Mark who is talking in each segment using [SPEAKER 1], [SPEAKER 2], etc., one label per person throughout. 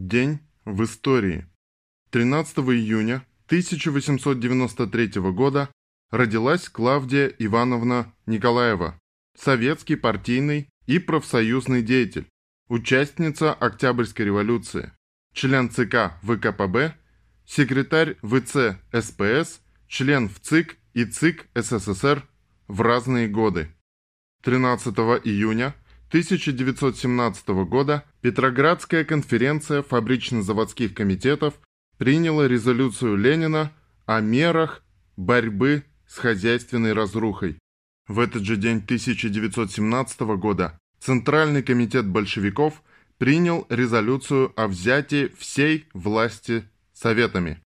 [SPEAKER 1] День в истории. 13 июня 1893 года родилась Клавдия Ивановна Николаева, советский партийный и профсоюзный деятель, участница Октябрьской революции, член ЦК ВКПБ, секретарь ВЦ СПС, член ВЦИК и ЦИК СССР в разные годы. 13 июня 1917 года Петроградская конференция фабрично-заводских комитетов приняла резолюцию Ленина о мерах борьбы с хозяйственной разрухой. В этот же день 1917 года Центральный комитет большевиков принял резолюцию о взятии всей власти советами.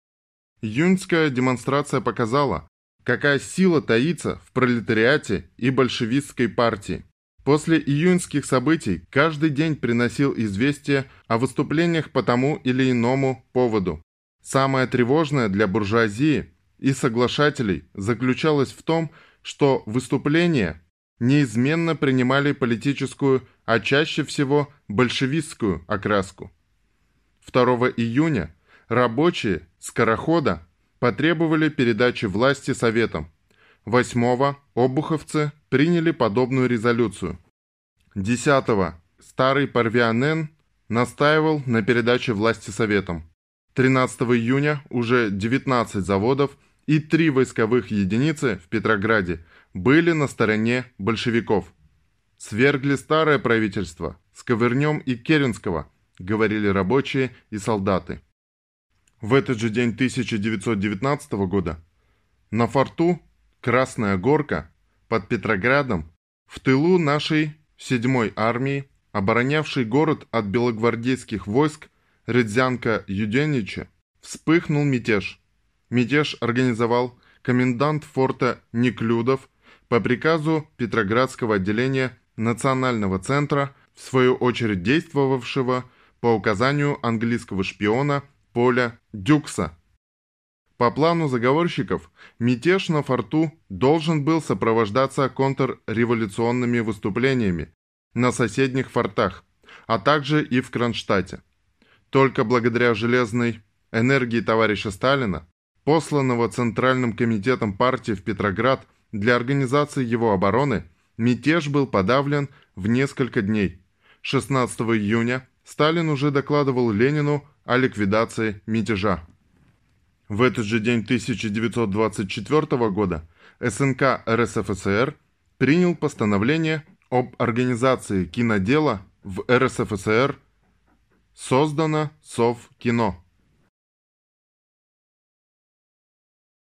[SPEAKER 1] Июньская демонстрация показала, какая сила таится в пролетариате и большевистской партии. После июньских событий каждый день приносил известия о выступлениях по тому или иному поводу. Самое тревожное для буржуазии и соглашателей заключалось в том, что выступления неизменно принимали политическую, а чаще всего большевистскую окраску. 2 июня рабочие Скорохода потребовали передачи власти Советам – 8 обуховцы приняли подобную резолюцию. 10 старый Парвианен настаивал на передаче власти Советам. 13 июня уже 19 заводов и 3 войсковых единицы в Петрограде были на стороне большевиков. «Свергли старое правительство, Сковырнем и Керенского», говорили рабочие и солдаты. В этот же день 1919 года на форту Красная Горка под Петроградом, в тылу нашей 7-й армии, оборонявшей город от белогвардейских войск Редзянка Юденича, вспыхнул мятеж. Мятеж организовал комендант форта Неклюдов по приказу Петроградского отделения Национального центра, в свою очередь действовавшего по указанию английского шпиона Поля Дюкса – по плану заговорщиков, мятеж на форту должен был сопровождаться контрреволюционными выступлениями на соседних фортах, а также и в Кронштадте. Только благодаря железной энергии товарища Сталина, посланного Центральным комитетом партии в Петроград для организации его обороны, мятеж был подавлен в несколько дней. 16 июня Сталин уже докладывал Ленину о ликвидации мятежа. В этот же день 1924 года СНК РСФСР принял постановление об организации кинодела в РСФСР, создано Совкино.